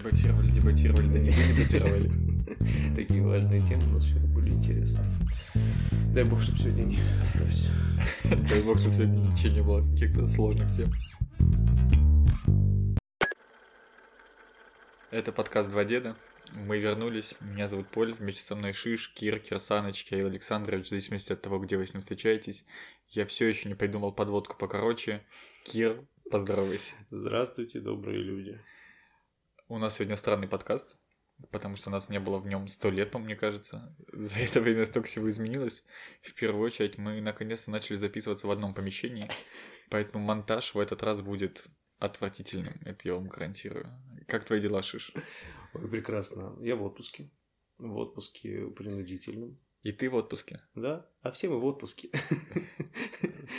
Дебатировали, дебатировали, да не дебатировали. Такие важные темы у нас вчера были интересные. Дай бог, чтобы сегодня не осталось. Дай бог, чтобы сегодня ничего не было, каких-то сложных тем. Это подкаст «Два деда». Мы вернулись. Меня зовут Поль. Вместе со мной Шиш, Кир, Кирсаныч, Кирилл Александрович, в зависимости от того, где вы с ним встречаетесь. Я все еще не придумал подводку покороче. Кир, поздоровайся. Здравствуйте, добрые люди. У нас сегодня странный подкаст, потому что нас не было в нем сто лет, мне кажется. За это время столько всего изменилось. В первую очередь мы наконец-то начали записываться в одном помещении, поэтому монтаж в этот раз будет отвратительным, это я вам гарантирую. Как твои дела, Шиш? Ой, прекрасно. Я в отпуске. В отпуске принудительном. И ты в отпуске? Да, а все мы в отпуске.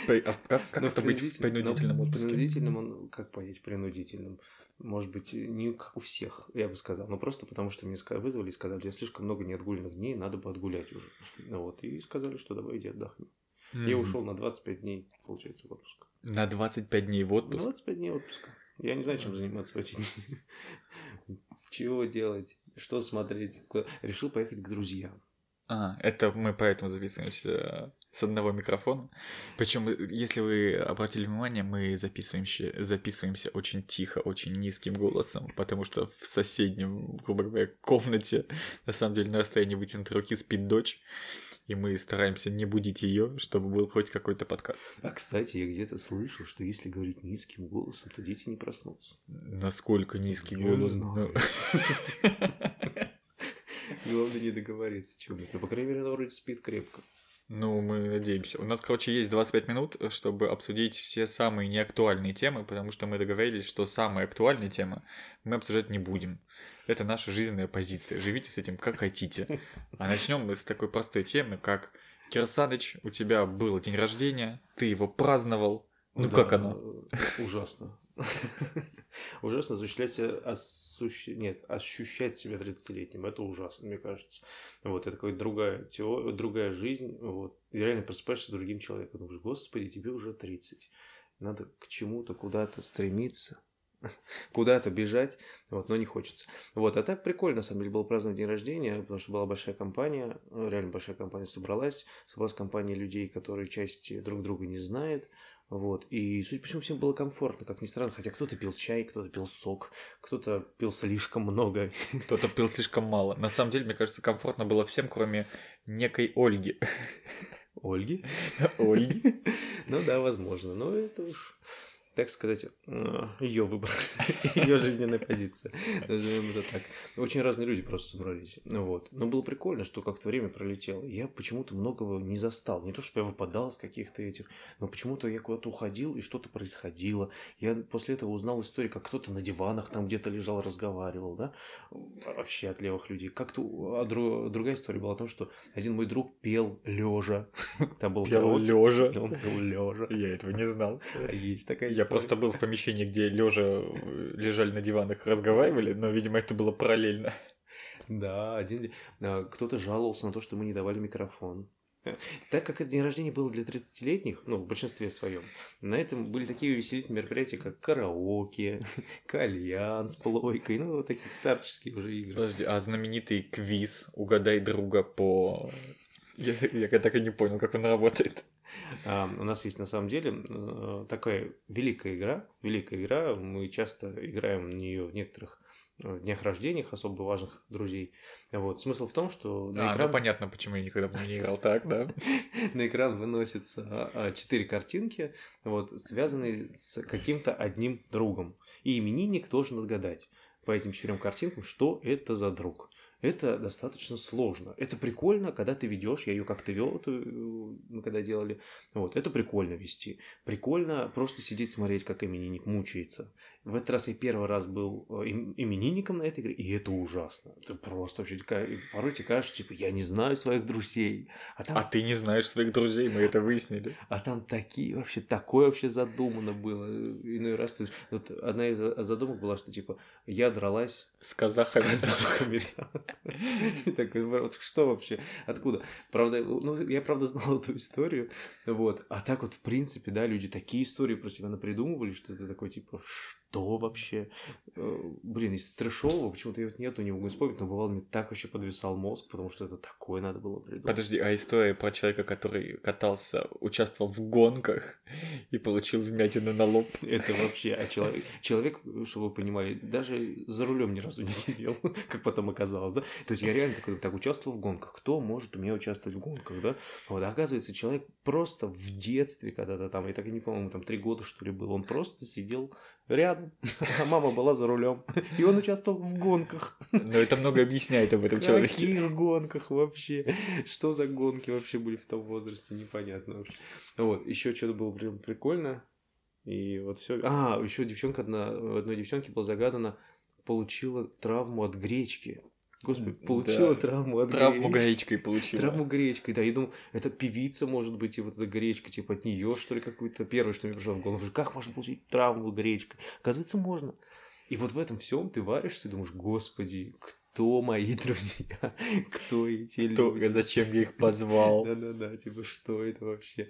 А как, как это быть в принудительном ну, отпуске? Принудительным, он, как понять принудительным? Может быть, не как у всех, я бы сказал, но просто потому, что мне вызвали и сказали, тебя слишком много неотгульных дней, надо бы отгулять уже. Ну Вот, и сказали, что давай иди отдохни. Я ушел на 25 дней, получается, в отпуск. На 25 дней в отпуск? 25 дней отпуска. Я не знаю, чем заниматься в эти дни. Чего делать, что смотреть. куда- Решил поехать к друзьям. А, это мы поэтому записываемся с одного микрофона. Причем, если вы обратили внимание, мы записываемся, записываемся очень тихо, очень низким голосом, потому что в соседнем, грубо говоря, комнате, на самом деле, на расстоянии вытянутой руки спит дочь, и мы стараемся не будить ее, чтобы был хоть какой-то подкаст. А, кстати, я где-то слышал, что если говорить низким голосом, то дети не проснутся. Насколько низкий Не голос. знаю. ну. Главное не договориться чем-то. Ну, по крайней мере, она вроде спит крепко. Ну, мы надеемся. У нас, короче, есть 25 минут, чтобы обсудить все самые неактуальные темы, потому что мы договорились, что самые актуальные темы мы обсуждать не будем. Это наша жизненная позиция. Живите с этим как хотите. А начнем мы с такой простой темы, как Кирсаныч, у тебя был день рождения, ты его праздновал. Ну, Да, как оно? э, Ужасно. Ужасно осуществлять осущ- нет, ощущать себя 30-летним. Это ужасно, мне кажется. Вот, это какая-то другая теория, другая жизнь. Вот. И реально просыпаешься другим человеком. Думаешь, господи, тебе уже 30. Надо к чему-то, куда-то стремиться. Куда-то бежать, вот, но не хочется. Вот, а так прикольно, на самом деле, был праздновать день рождения, потому что была большая компания, реально большая компания собралась, собралась компания людей, которые части друг друга не знают, вот. И, судя по всему, всем было комфортно, как ни странно. Хотя кто-то пил чай, кто-то пил сок, кто-то пил слишком много. Кто-то пил слишком мало. На самом деле, мне кажется, комфортно было всем, кроме некой Ольги. Ольги? Ольги? Ну да, возможно. Но это уж, так сказать, ее выбор, ее жизненная позиция. Назовем это так. Очень разные люди просто собрались. Вот. Но было прикольно, что как-то время пролетело. Я почему-то многого не застал. Не то, что я выпадал с каких-то этих, но почему-то я куда-то уходил, и что-то происходило. Я после этого узнал историю, как кто-то на диванах там где-то лежал, разговаривал, да, вообще от левых людей. Как-то а дру- другая история была о том, что один мой друг пел лежа. Там был Пел лежа. Он пел лежа. Я этого не знал. Есть такая Я просто был в помещении, где лежа лежали на диванах, разговаривали, но, видимо, это было параллельно. Да, один... Кто-то жаловался на то, что мы не давали микрофон. Э, Так как это день рождения был для 30-летних, ну, в большинстве своем, на этом были такие увеселительные мероприятия, как караоке, кальян с плойкой, ну, вот такие старческие уже игры. Подожди, а знаменитый квиз «Угадай друга» по... Я, я так и не понял, как он работает. У нас есть на самом деле э, такая великая игра, великая игра, мы часто играем в нее в некоторых э, днях рождениях особо важных друзей. Вот. Смысл в том, что на А, экран ну понятно, почему я никогда не играл так, да? на экран выносятся а, четыре картинки, вот, связанные с каким-то одним другом. И именинник должен отгадать по этим четырем картинкам, что это за друг. Это достаточно сложно. Это прикольно, когда ты ведешь. Я ее как-то вел, эту, э, мы когда делали. Вот, это прикольно вести. Прикольно просто сидеть смотреть, как именинник мучается. В этот раз я первый раз был э, им- именинником на этой игре, и это ужасно. Это просто вообще порой тебе кажется, типа, я не знаю своих друзей. А там А ты не знаешь своих друзей, мы это выяснили. а там такие вообще, такое вообще задумано было. Иной раз ты... Вот одна из за- задумок была, что типа я дралась С с казахами. казахами. И такой, вот что вообще? Откуда? Правда, ну, я правда знал эту историю. Вот. А так вот, в принципе, да, люди такие истории про себя напридумывали, что это такой типа, кто вообще? Э, блин, из трешового почему-то его нету, не могу вспомнить, но бывало, мне так вообще подвисал мозг, потому что это такое надо было придумать. Подожди, а история про человека, который катался, участвовал в гонках и получил вмятины на лоб? Это вообще, а человек, человек, чтобы вы понимали, даже за рулем ни разу не сидел, как потом оказалось, да? То есть я реально такой, так, участвовал в гонках, кто может у меня участвовать в гонках, да? Вот, а оказывается, человек просто в детстве когда-то там, я так и не помню, там три года что ли был, он просто сидел рядом, а мама была за рулем. И он участвовал в гонках. Но это много объясняет об этом человеке. В каких гонках вообще? Что за гонки вообще были в том возрасте? Непонятно вообще. Вот, еще что-то было блин, прикольно. И вот все. А, еще девчонка одна, одной девчонке было загадано, получила травму от гречки. Господи, получила да. травму от Травму гречки. гречкой получила. Травму гречкой, да. Я думал, это певица может быть, и вот эта гречка, типа от нее что ли, какую-то. Первое, что мне пришло в голову, как можно получить травму гречкой? Оказывается, можно. И вот в этом всем ты варишься и думаешь, господи, кто мои друзья? Кто эти кто, люди? Зачем я их позвал? Да-да-да, типа, что это вообще?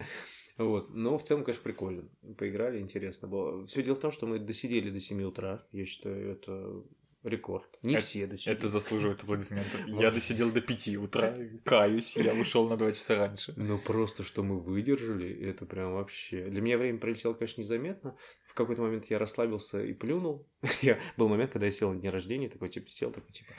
Вот. Но в целом, конечно, прикольно. Поиграли, интересно было. Все дело в том, что мы досидели до 7 утра. Я считаю, это рекорд. Не это, все досидели. Это заслуживает аплодисментов. Я досидел до 5 утра, каюсь, я ушел на 2 часа раньше. Ну просто, что мы выдержали, это прям вообще... Для меня время пролетело, конечно, незаметно. В какой-то момент я расслабился и плюнул. я... Был момент, когда я сел на день рождения, такой типа сел, такой типа...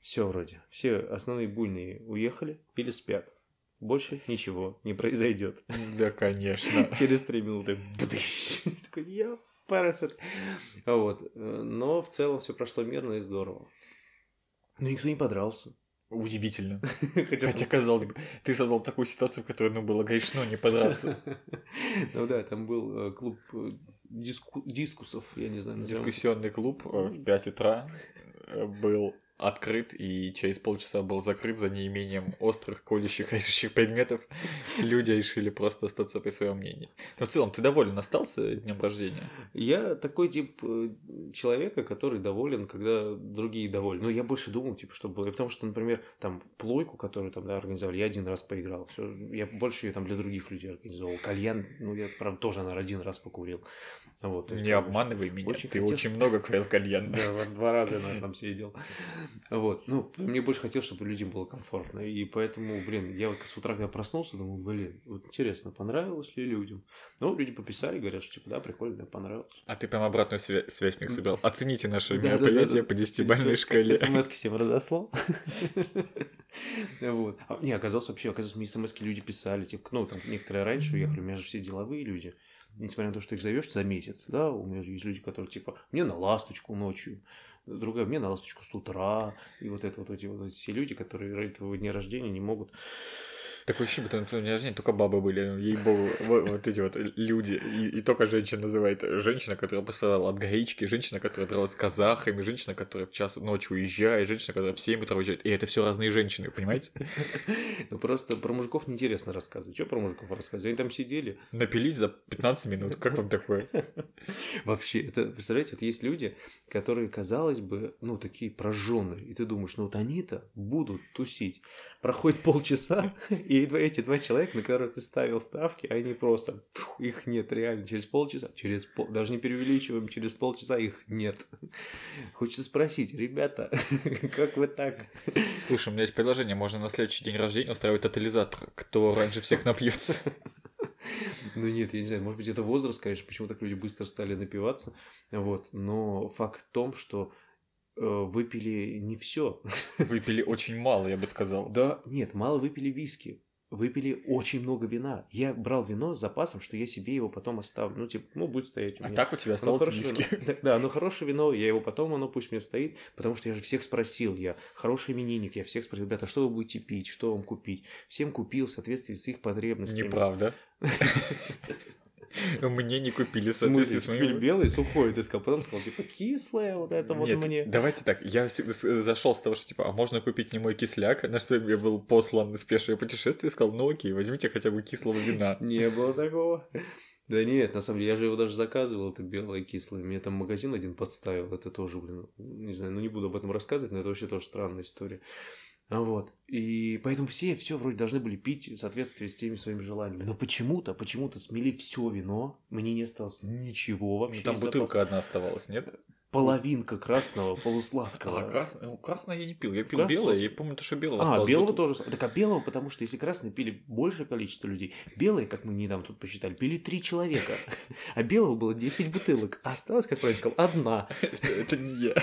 Все вроде. Все основные буйные уехали или спят. Больше ничего не произойдет. Да, конечно. Через три минуты. Такой, я Парасет. Вот. Но в целом все прошло мирно и здорово. Но никто не подрался. Удивительно. Хотя, Хотя казалось бы, ты создал такую ситуацию, в которой ну, было грешно не подраться. ну да, там был э, клуб э, диску... дискусов, я не знаю. Дискуссионный клуб э, в 5 утра был открыт и через полчаса был закрыт за неимением острых, колющих, режущих предметов. Люди решили просто остаться при своем мнении. Но в целом, ты доволен остался днем рождения? Я такой тип э, человека, который доволен, когда другие довольны. Но я больше думал, типа, что было. Потому что, например, там плойку, которую там да, организовали, я один раз поиграл. Все, я больше ее там для других людей организовал. Кальян, ну, я, правда, тоже, наверное, один раз покурил. Вот, есть, не обманывай меня, очень ты хотелось... очень много курил кальян. Да, два раза я, наверное, там сидел. Вот, ну, мне больше хотелось, чтобы людям было комфортно. И поэтому, блин, я вот с утра, когда проснулся, думаю, блин, вот интересно, понравилось ли людям? Ну, люди пописали, говорят, что типа, да, прикольно, понравилось. А ты прям обратную связь, связь с них собирал. Оцените наше мероприятие по десятибалльной шкале. смс всем разослал. Вот. А, не, оказалось вообще, оказалось, мне смс люди писали, типа, ну, там некоторые раньше уехали, у меня же все деловые люди несмотря на то, что их зовешь за месяц, да, у меня же есть люди, которые типа, мне на ласточку ночью, другая мне на ласточку с утра, и вот это вот эти вот все люди, которые ради твоего дня рождения не могут Такое ощущение, будто на твоем дне рождения только бабы были, ну, ей-богу, вот, вот эти вот люди. И, и только женщина называет женщина, которая пострадала от гречки, женщина, которая дралась с казахами, женщина, которая в час ночи уезжает, женщина, которая в 7 утра уезжает. И это все разные женщины, понимаете? Ну просто про мужиков неинтересно рассказывать. Что про мужиков рассказывать? Они там сидели. Напились за 15 минут. Как вам такое? Вообще, это, представляете, вот есть люди, которые, казалось бы, ну, такие прожженные. И ты думаешь, ну вот они-то будут тусить. Проходит полчаса, и эти два человека, на которых ты ставил ставки, они просто, пфф, их нет реально. Через полчаса, через пол, даже не преувеличиваем, через полчаса их нет. Хочется спросить, ребята, как вы так? Слушай, у меня есть предложение, можно на следующий день рождения устраивать тотализатор, кто раньше всех напьется. Ну нет, я не знаю, может быть, это возраст, конечно, почему так люди быстро стали напиваться, вот, но факт в том, что Э, выпили не все. Выпили очень мало, я бы сказал. Да, нет, мало выпили виски. Выпили очень много вина. Я брал вино с запасом, что я себе его потом оставлю. Ну, типа, ну, будет стоять. А так у тебя осталось виски. Вино. Да, ну хорошее вино, я его потом, оно пусть мне стоит, потому что я же всех спросил, я хороший именинник, я всех спросил, ребята, что вы будете пить, что вам купить. Всем купил в соответствии с их потребностями. Неправда. Мне не купили, соответственно. В смысле, белый, сухой, ты сказал. Потом сказал, типа, кислое, вот это вот мне. давайте так, я зашел с того, что, типа, а можно купить не мой кисляк, на что я был послан в пешее путешествие, и сказал, ну окей, возьмите хотя бы кислого вина. Не было такого. Да нет, на самом деле, я же его даже заказывал, это белое кислое. Мне там магазин один подставил, это тоже, блин, не знаю, ну не буду об этом рассказывать, но это вообще тоже странная история. Вот. И поэтому все все вроде должны были пить в соответствии с теми своими желаниями. Но почему-то, почему-то смели все вино, мне не осталось ничего вообще. Ну, там бутылка запаса. одна оставалась, нет? Половинка красного, полусладкого. А, красное, ну, красное я не пил. Я пил Красного? белое, я помню, то, что белого А, белого бутылка. тоже. Так а белого, потому что если красный пили большее количество людей, белые, как мы недавно тут посчитали, пили три человека. А белого было 10 бутылок. А осталось, как правильно сказал, одна. Это, не я.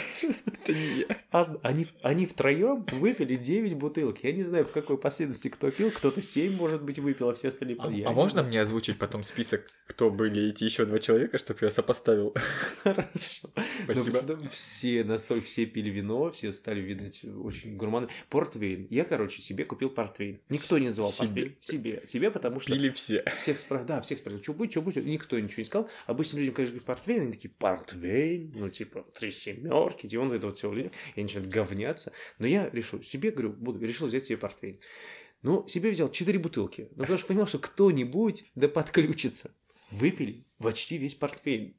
Это не я. Они, они втроем выпили 9 бутылок. Я не знаю, в какой последовательности кто пил. Кто-то 7, может быть, выпил, а все остальные... А, а можно мне озвучить потом список, кто были эти еще два человека, чтобы я сопоставил? Хорошо. Спасибо. Ну, да, все настолько все пили вино, все стали, видать, очень гурманы. Портвейн. Я, короче, себе купил портвейн. Никто не называл Себе. портвейн. Себе. Себе, потому что Пили все. всех спрашивали, да, всех спрашивали, что будет, что будет, никто ничего не сказал. Обычно людям, конечно, говорят портвейн, они такие, портвейн, ну, типа, три семерки, где он это вот все, и они начинают говняться. Но я решил, себе, говорю, буду, решил взять себе портвейн. Ну, себе взял четыре бутылки, ну, потому что понимал, что кто-нибудь да подключится. Выпили почти весь портвейн.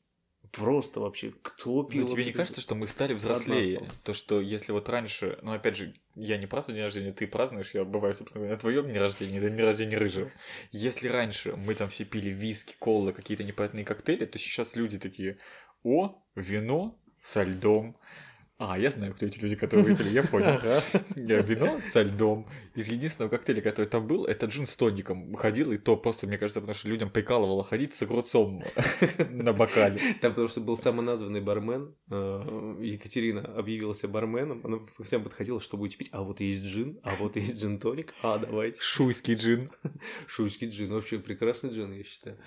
Просто вообще, кто пил? Но тебе не кажется, что мы стали взрослее? То, что если вот раньше, ну опять же, я не праздную день рождения, ты празднуешь, я бываю, собственно говоря, на твоем дне рождения, на день рождения рыжего. Если раньше мы там все пили виски, колы, какие-то непонятные коктейли, то сейчас люди такие, о, вино со льдом. А, я знаю, кто эти люди, которые выпили, я понял. Вино со льдом. Из единственного коктейля, который там был, это джин с тоником. Ходил, и то просто, мне кажется, потому что людям прикалывало ходить с огурцом на бокале. Там потому что был самоназванный бармен. э, Екатерина объявила себя барменом. Она всем подходила, что будете пить. А вот есть джин, а вот есть джин-тоник. А, давайте. Шуйский джин. Шуйский джин. Вообще прекрасный джин, я считаю.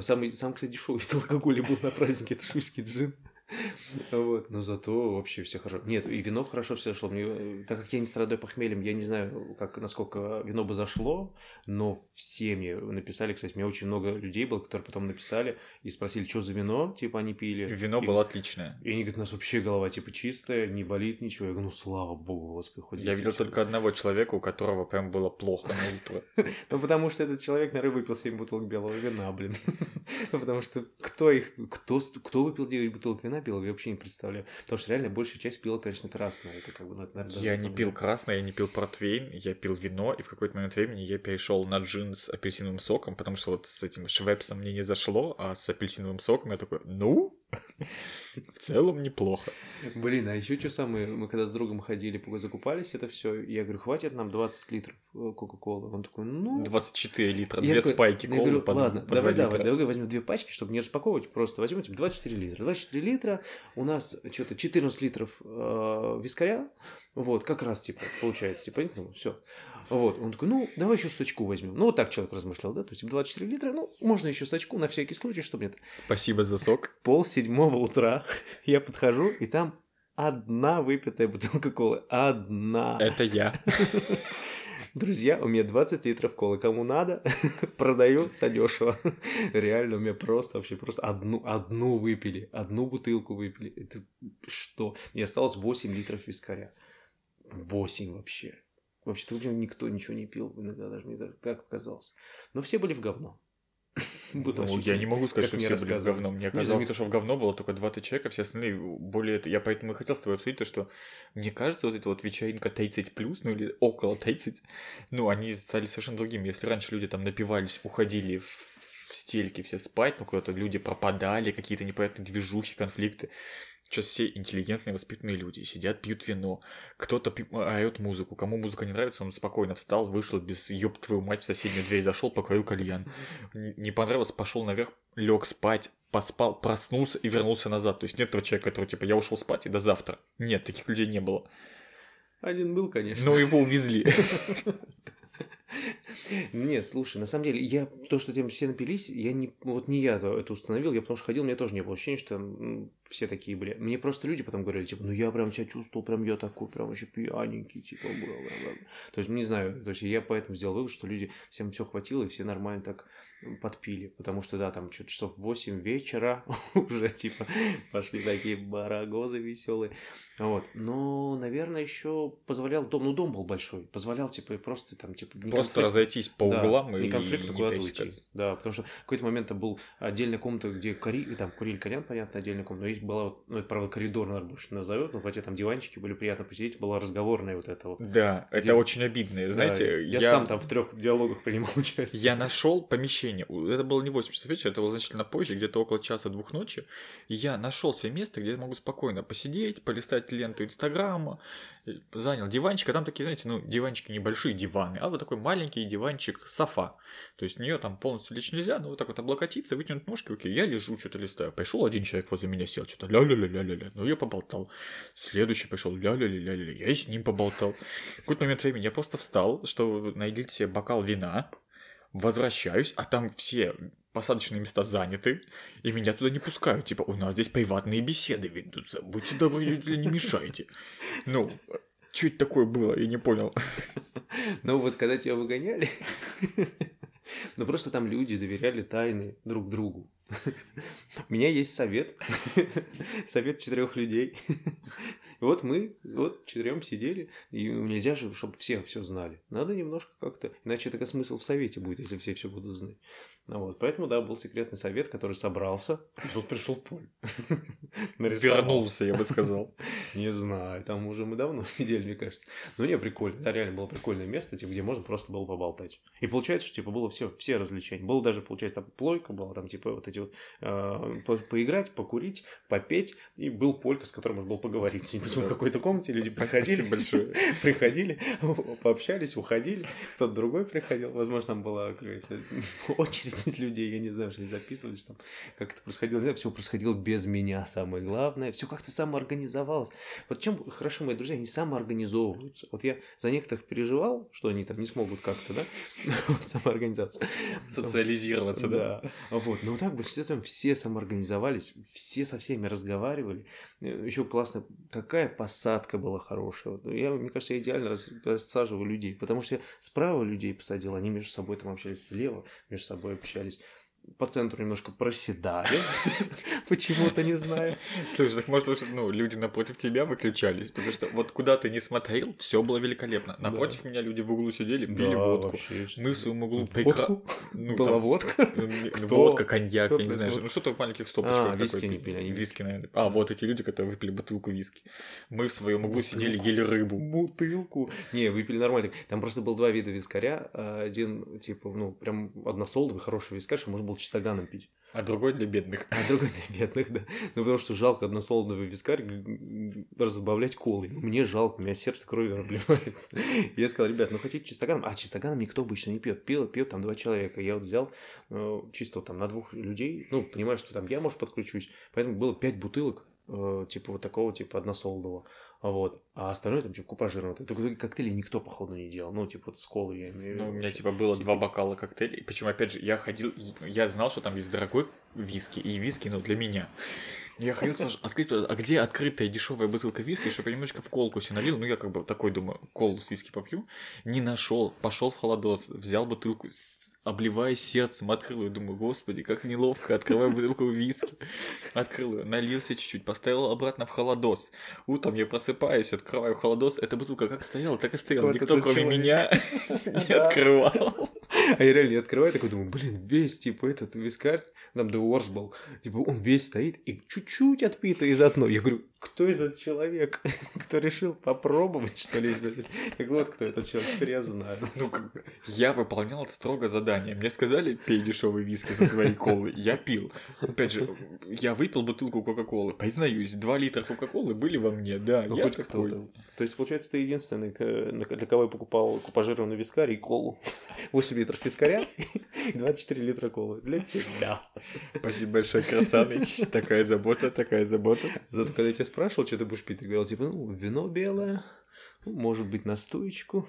Самый, самый, кстати, дешевый из алкоголя был на празднике. Это шуйский джин. Вот, но зато вообще все хорошо. Нет, и вино хорошо все зашло. Мне, э, так как я не страдаю похмельем, я не знаю, как, насколько вино бы зашло, но все мне написали, кстати, мне очень много людей было, которые потом написали и спросили, что за вино, типа они пили. Вино И- было отличное. И они говорят, у нас вообще голова типа чистая, не болит ничего. Я говорю, ну слава богу, господи, хоть Я видел всё. только одного человека, у которого прям было плохо на утро. Ну, потому что этот человек, наверное, выпил 7 бутылок белого вина, блин. Ну, потому что кто их, кто, кто выпил 9 бутылок вина белого, я вообще не представляю. Потому что реально большая часть пила, конечно, красное. Это как бы, ну, наверное, Я не пил красное, я не пил портвейн, я пил вино, и в какой-то момент времени я перешел на джин с апельсиновым соком, потому что вот с этим швепсом мне не зашло, а с апельсиновым соком я такой, ну, в целом неплохо. Блин, а еще что самое, мы когда с другом ходили, закупались, это все, я говорю, хватит нам 20 литров э, Кока-Колы. Он такой, ну... 24 литра, Я две такой- спайки колы говорю, по, ладно, по давай, 2 давай, давай возьмем две пачки, чтобы не распаковывать, просто возьмем типа, 24 литра. 24 литра, у нас что-то 14 литров э, вискаря, вот, как раз, типа, получается, типа, все. Вот, он такой, ну, давай еще сачку возьмем. Ну, вот так человек размышлял, да, то есть 24 литра, ну, можно еще сачку на всякий случай, чтобы нет. Спасибо за сок. Пол седьмого утра я подхожу, и там одна выпитая бутылка колы. Одна. Это я. Друзья, у меня 20 литров колы. Кому надо, продаю задешево. Реально, у меня просто вообще просто одну, одну выпили. Одну бутылку выпили. Это что? И осталось 8 литров вискаря. 8 вообще. Вообще-то вообще никто ничего не пил. Иногда даже мне даже так показалось. Но все были в говно. Ну, я не могу сказать, что все были в говно. Мне Не казалось, что в говно было только два-то человека, все остальные более... это- Я поэтому и хотел с тобой обсудить то, что мне кажется, вот эта вот вечеринка 30 плюс, ну или около 30, ну, они стали совершенно другими. Если раньше люди там напивались, уходили в, в стельки все спать, ну, куда-то люди пропадали, какие-то непонятные движухи, конфликты. Сейчас все интеллигентные, воспитанные люди сидят, пьют вино. Кто-то пи- орёт музыку. Кому музыка не нравится, он спокойно встал, вышел без ёб твою мать в соседнюю дверь, зашел, покурил кальян. Не понравилось, пошел наверх, лег спать, поспал, проснулся и вернулся назад. То есть нет того человека, который типа я ушел спать и до завтра. Нет, таких людей не было. Один был, конечно. Но его увезли. Нет, слушай, на самом деле, я то, что там все напились, я не, вот не я это установил, я потому что ходил, меня тоже не было ощущения, что все такие были. Мне просто люди потом говорили, типа, ну я прям себя чувствовал, прям я такой, прям вообще пьяненький, типа, бла, бла, бла». То есть, не знаю, то есть я поэтому сделал вывод, что люди, всем все хватило, и все нормально так подпили, потому что, да, там что-то часов 8 вечера уже, типа, пошли такие барагозы веселые. Вот. Но, наверное, еще позволял дом, ну дом был большой, позволял, типа, просто там, типа, Просто конфликт- разойтись по Да, углам и не конфликт, а куда-то уйти. Да, потому что в какой-то момент там был отдельная комната, где кури... и там курили кальян, понятно, отдельная комната, но есть была, ну, это, правда, коридор, наверное, больше назовет, но хотя там диванчики были приятно посидеть, была разговорная вот эта вот. Да, это Где- очень обидно. Да, Знаете, я, сам там в трех диалогах принимал участие. Я нашел помещение. Это было не 8 часов вечера, это было значительно позже, где-то около часа-двух ночи. И я нашел себе место, где я могу спокойно посидеть, полистать ленту Инстаграма, э, занял диванчик, а там такие, знаете, ну, диванчики небольшие диваны, а вот такой маленький диванчик софа. То есть в нее там полностью лечь нельзя, но вот так вот облокотиться, вытянуть ножки, окей, я лежу, что-то листаю. Пришел один человек возле меня, сел, что-то ля-ля-ля-ля-ля, ну я поболтал. Следующий пришел, ля-ля-ля-ля-ля, я и с ним поболтал. В какой-то момент времени я просто встал, чтобы налить себе бокал вина, возвращаюсь, а там все посадочные места заняты, и меня туда не пускают. Типа, у нас здесь приватные беседы ведутся, будьте добры, не мешайте. Ну, это такое было, я не понял. Ну вот когда тебя выгоняли, ну просто там люди доверяли тайны друг другу. У меня есть совет. Совет четырех людей. И вот мы, вот четырем сидели, и нельзя же, чтобы все все знали. Надо немножко как-то, иначе только смысл в совете будет, если все все будут знать. Ну вот, поэтому, да, был секретный совет, который собрался. И тут пришел Поль. Вернулся, я бы сказал. Не знаю, там уже мы давно сидели, мне кажется. Ну, не, прикольно. Да, реально было прикольное место, типа, где можно просто было поболтать. И получается, что, типа, было все, все развлечения. Было даже, получается, там плойка была, там, типа, вот эти вот, э, по- поиграть, покурить, попеть. И был полька, с которым можно было поговорить. И в какой-то комнате люди приходили. Большое. Приходили, пообщались, уходили. Кто-то другой приходил. Возможно, там была какая-то очередь из людей, я не знаю, что они записывались там. Как это происходило. Все происходило без меня, самое главное. Все как-то самоорганизовалось. Вот чем хорошо мои друзья, они самоорганизовываются. Вот я за некоторых переживал, что они там не смогут как-то, да, вот самоорганизация. Социализироваться, да. Вот. Но вот так в большинстве все самоорганизовались, все со всеми разговаривали. Еще классно, какая посадка была хорошая. Вот Я, мне кажется, я идеально рас- рассаживаю людей, потому что я справа людей посадил, они между собой там общались слева, между собой общались. По центру немножко проседали, почему-то не знаю. Слушай, так может лучше, ну, люди напротив тебя выключались, потому что вот куда ты не смотрел, все было великолепно. Напротив меня люди в углу сидели, пили водку. Мы в своем углу Водку? Ну, Была водка? ну, Кто? Водка, коньяк, я не знаю. Ну, что-то в маленьких стопочках. А, виски не пили. Виски, наверное. А, вот эти люди, которые выпили бутылку виски. Мы в своем углу сидели, ели рыбу. Бутылку. Не, выпили нормально. Там просто было два вида вискаря. Один, типа, ну, прям односолодовый, хороший вискарь, что можно было чистоганом пить. А другой для бедных. А другой для бедных, да. Ну, потому что жалко односолодовый вискарь разбавлять колой. Ну, мне жалко, у меня сердце кровью разливается. Я сказал, ребят, ну, хотите чистоганом? А чистоганом никто обычно не пьет. Пьет, пьет там два человека. Я вот взял э, чисто там на двух людей. Ну, понимаю, что там я, может, подключусь. Поэтому было пять бутылок, э, типа вот такого, типа односолодового. Вот. А остальное там, типа, купажированное. Это в итоге коктейли никто, походу, не делал. Ну, типа, вот с колой я имею в Ну, у виду. меня типа было два бокала коктейлей. Причем, опять же, я ходил, я знал, что там есть дорогой виски и виски, ну, для меня. Я ходил, спрашивал, а скажите, а где открытая дешевая бутылка виски, чтобы я немножко в колку себе налил? Ну, я как бы такой думаю, колу с виски попью. Не нашел, пошел в холодос, взял бутылку, обливаясь сердцем, открыл ее. Думаю, господи, как неловко, открываю бутылку виски. Открыл ее, налился чуть-чуть, поставил обратно в холодос. Утром я просыпаюсь, открываю холодос, эта бутылка как стояла, так и стояла. Никто, кроме меня, не открывал. А я реально не открываю, такой думаю, блин, весь, типа, этот вискарь, там The Wars был, типа, он весь стоит и чуть-чуть отпито из одной. Я говорю, кто этот человек, кто решил попробовать, что ли? Так вот, кто этот человек, теперь я знаю. Ну, как бы, я выполнял строго задание. Мне сказали, пей дешевый виски со своей колы. Я пил. Опять же, я выпил бутылку Кока-Колы. Признаюсь, 2 литра Кока-Колы были во мне, да. Ну, я хоть такой. кто-то. То есть, получается, ты единственный, для кого я покупал купажированный вискарь и колу. 8 литров вискаря и 24 литра колы. Для тебя. Спасибо большое, Красаныч. Такая забота, такая забота. Зато когда я тебя спрашивал, что ты будешь пить, ты говорил, типа, ну, вино белое, ну, может быть, настоечку.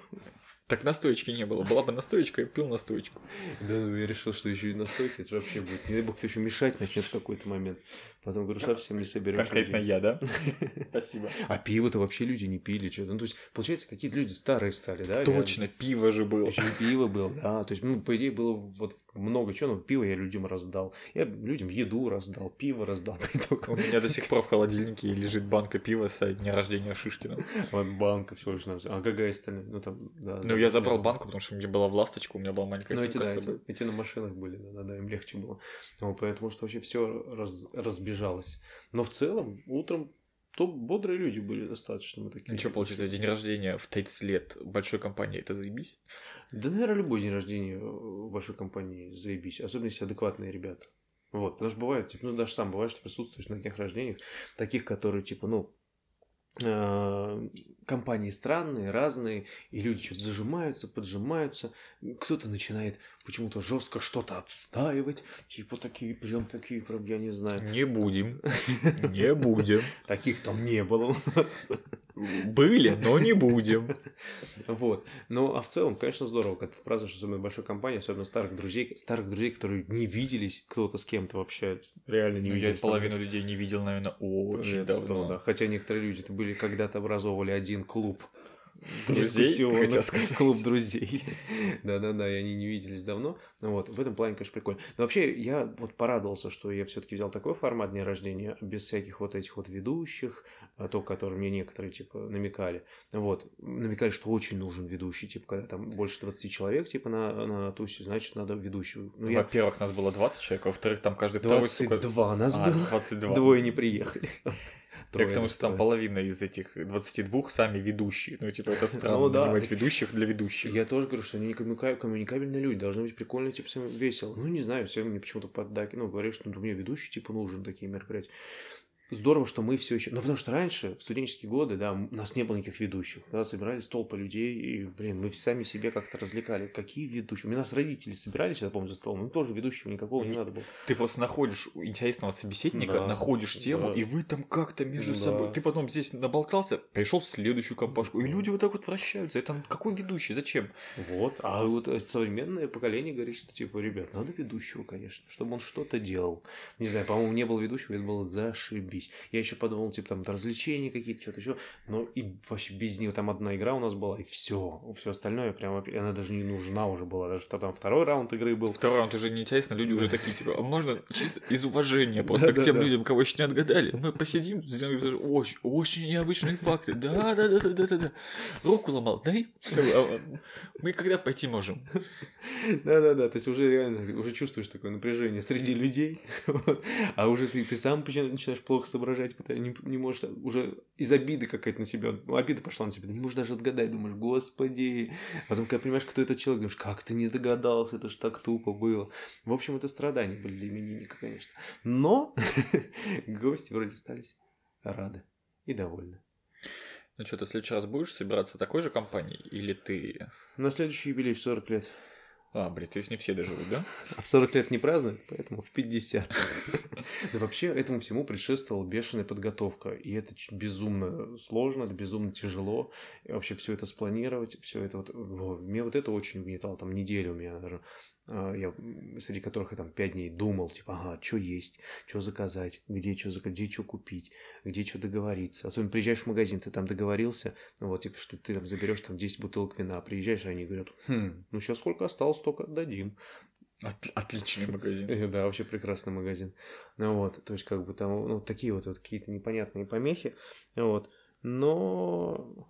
Так настоечки не было. Была бы настоечка, я пил настоечку. Да, ну я решил, что еще и настойка, это же вообще будет. Не дай бог, кто еще мешать начнет в какой-то момент. Потом говорю, совсем не соберемся. Конкретно я, да? Спасибо. А пиво-то вообще люди не пили, что-то. Ну, то есть, получается, какие-то люди старые стали, да? Точно, пиво же было. Еще и пиво было, да. То есть, ну, по идее, было вот много чего, но пиво я людям раздал. Я людям еду раздал, пиво раздал. У меня до сих пор в холодильнике лежит банка пива со дня рождения Шишкина. Вот банка всего лишь навсего. А какая остальная? Ну, там, да. Ну, я забрал банку, потому что мне была в ласточку, у меня была маленькая ну, эти, сумка да, с эти, собой. эти на машинах были, да, да, да, им легче было. Ну, поэтому что вообще все раз, разбежалось. Но в целом, утром то бодрые люди были достаточно. Мы такие. Ну что, получается, день рождения в 30 лет большой компании, это заебись? Да, наверное, любой день рождения в большой компании заебись, особенно если адекватные ребята. Вот, потому что бывает, типа, ну, даже сам бывает, что присутствуешь на днях рождениях, таких, которые, типа, ну, э, компании странные, разные, и люди что-то зажимаются, поджимаются, кто-то начинает почему-то жестко что-то отстаивать, типа такие, прям такие, прям, я не знаю. Не будем. Не будем. Таких там не было у нас. Были, но не будем. Вот. Ну, а в целом, конечно, здорово, когда ты празднуешь особенно большой компании, особенно старых друзей, старых друзей, которые не виделись кто-то с кем-то вообще, реально не Ну, я виделись. половину людей не видел, наверное, очень давно. да. Хотя некоторые люди это были когда-то образовывали один клуб Друзей, дискуссионный, клуб друзей. Да-да-да, и они не виделись давно. Вот, в этом плане, конечно, прикольно. Но вообще, я вот порадовался, что я все-таки взял такой формат дня рождения, без всяких вот этих вот ведущих, то, которые мне некоторые, типа, намекали. Вот, намекали, что очень нужен ведущий, типа, когда там больше 20 человек, типа, на, на тусе, значит, надо ведущего. Ну, я... Во-первых, нас было 20 человек, а во-вторых, там каждый второй, сука... 22 нас А, было. 22. Двое не приехали. Я Трое к тому, что там половина из этих 22 сами ведущие. Ну, типа, это странно Ну да. нанимать ведущих для ведущих. Я тоже говорю, что они коммуникабельные люди, должны быть прикольно, типа, всем весело. Ну, не знаю, все мне почему-то поддаки, ну, говорят, что ну, мне ведущий, типа, нужен такие мероприятия. Здорово, что мы все еще... Ну, потому что раньше, в студенческие годы, да, у нас не было никаких ведущих. Да, собирались толпы людей, и, блин, мы сами себя как-то развлекали. Какие ведущие? У нас родители собирались, я помню, за столом, им тоже ведущего никакого не надо было. Ты просто находишь интересного собеседника, Да. находишь тему, Да. и вы там как-то между Да. собой. Ты потом здесь наболтался, пришел в следующую компашку, и люди вот так вот вращаются. Это какой ведущий? Зачем? Вот. А вот э, современное поколение говорит, что, типа, ребят, надо ведущего, конечно, чтобы он что-то делал. Не знаю, по-моему, не было ведущего, это было зашибись. Я еще подумал, типа, там, развлечения какие-то, что-то еще. Но и вообще без него там одна игра у нас была, и все. Все остальное прям, она даже не нужна уже была. Даже там второй раунд игры был. Второй раунд уже неинтересно, люди уже такие, типа, а можно чисто из уважения просто к тем людям, кого еще не отгадали. Мы посидим, очень, очень необычные факты. Да, да, да, да, да, да, да. Руку ломал, дай. А, Мы когда пойти можем? Да-да-да, то есть уже реально, уже чувствуешь такое напряжение среди людей, а уже ты, сам начинаешь плохо соображать, пытаешься- не, не можешь, уже из обиды какая-то на себя, ну, обида пошла на себя, ты не можешь даже отгадать, думаешь, господи, потом, когда понимаешь, кто этот человек, думаешь, как ты не догадался, это ж так тупо было. В общем, это страдания были для именинника, конечно. Но гости вроде остались рады и довольны. Ну что, ты в следующий раз будешь собираться такой же компанией? Или ты... На следующий юбилей в 40 лет. А, блин, то есть не все доживут, да? А в 40 лет не празднуют, поэтому в 50. Да вообще этому всему предшествовала бешеная подготовка. И это безумно сложно, это безумно тяжело. И вообще все это спланировать, все это вот... Мне вот это очень угнетало. Там неделю у меня, а, я, м, среди которых я там 5 дней думал, типа, ага, что есть, что заказать, где что где что купить, где что договориться. Особенно приезжаешь в магазин, ты там договорился, вот, типа, что ты там заберешь там 10 бутылок вина, приезжаешь, и они говорят, хм, ну сейчас сколько осталось, столько отдадим. От- отличный магазин. Да, вообще прекрасный магазин. Ну вот, то есть как бы там ну, такие вот, вот какие-то непонятные помехи. Вот. Но,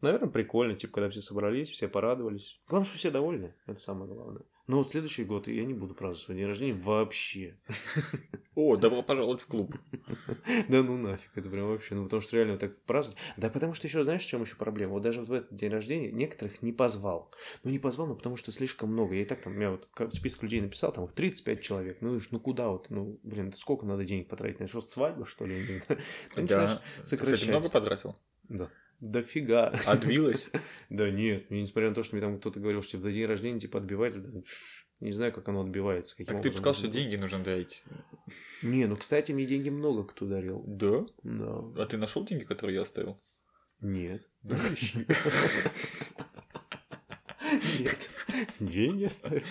наверное, прикольно, типа, когда все собрались, все порадовались. Главное, что все довольны, это самое главное. Но вот следующий год я не буду праздновать свой день рождения вообще. О, добро пожаловать в клуб. Да ну нафиг, это прям вообще, ну потому что реально так праздновать. Да потому что еще, знаешь, в чем еще проблема? Вот даже вот в этот день рождения некоторых не позвал. Ну не позвал, ну потому что слишком много. Я и так там, я вот ка- список людей написал, там их 35 человек. Ну, и ж, ну куда вот, ну, блин, это сколько надо денег потратить? На что, свадьба, что ли? Я не знаю. Ты начинаешь Да. Ты, сокращать. Кстати, много потратил? Да. Дофига. Отбилась? Да нет, несмотря на то, что мне там кто-то говорил, что типа, до день рождения типа отбивается, не знаю, как оно отбивается. Каким Так ты сказал, что деньги нужно дарить. Не, ну, кстати, мне деньги много кто дарил. Да? Да. А ты нашел деньги, которые я оставил? Нет. Нет. Деньги оставил.